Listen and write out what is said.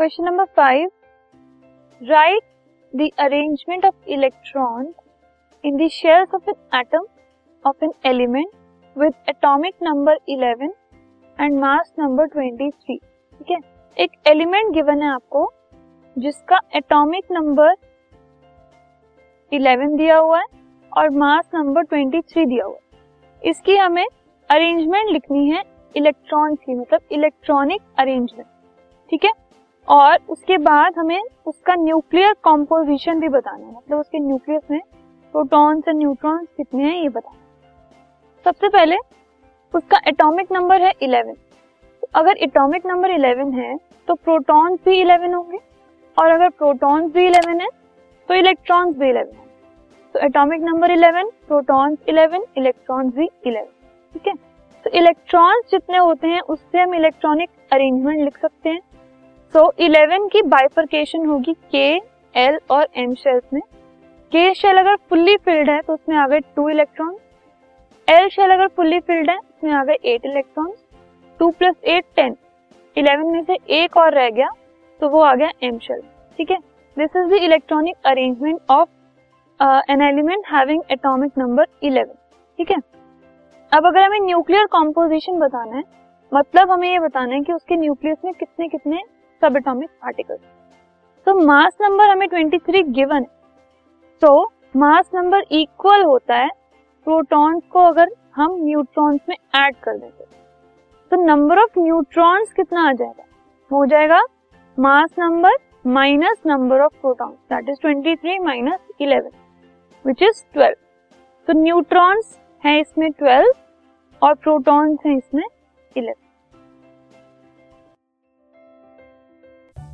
Question number five right the arrangement of electron in the shells of an atom of an element with atomic number 11 and mass number 23 ठीक है? एक element given है आपको, जिसका atomic number 11 दिया हुआ है और मास नंबर 23 दिया हुआ है। इसकी हमें अरेंजमेंट लिखनी है इलेक्ट्रॉन की मतलब इलेक्ट्रॉनिक अरेंजमेंट ठीक है? और उसके बाद हमें उसका न्यूक्लियर कॉम्पोजिशन भी बताना है। मतलब उसके न्यूक्लियस में प्रोटॉन्स एंड न्यूट्रॉन्स कितने हैं, ये बताना सबसे पहले उसका एटॉमिक नंबर है 11 तो अगर एटॉमिक नंबर 11 है तो प्रोटॉन्स भी 11 होंगे और अगर प्रोटॉन्स भी 11 है तो इलेक्ट्रॉन्स भी 11 होंगे तो एटॉमिक नंबर 11 प्रोटॉन्स 11 इलेक्ट्रॉन्स भी 11 ठीक है? तो इलेक्ट्रॉन्स जितने होते हैं, उससे हम इलेक्ट्रॉनिक अरेंजमेंट लिख सकते हैं। सो 11 की बाइफर्केशन होगी के एल और एम शेल्स में। के शेल अगर फुल्ली फिल्ड है तो उसमें आ गए टू इलेक्ट्रॉन एल शेल अगर फुल्ली फिल्ड है, उसमें आ गए eight electron two plus eight ten eleven में से एक और रह गया तो वो आ गया एम शेल ठीक है? This is the electronic arrangement of an element having atomic number 11 ठीक है? अब अगर हमें न्यूक्लियर कॉम्पोजिशन बताना है मतलब हमें ये बताना है कि उसके न्यूक्लियस में कितने कितने सब एटॉमिक पार्टिकल्स तो मास नंबर हमें 23 गिवन है. तो मास नंबर इक्वल होता है प्रोटॉन्स को अगर हम न्यूट्रॉन्स में ऐड कर देते तो नंबर ऑफ़ न्यूट्रॉन्स कितना आ जाएगा? हो जाएगा mass number minus number of protons that is 23 minus 11 which is 12 तो न्यूट्रॉन्स है इसमें 12 और प्रोटॉन्स हैं इसमें 11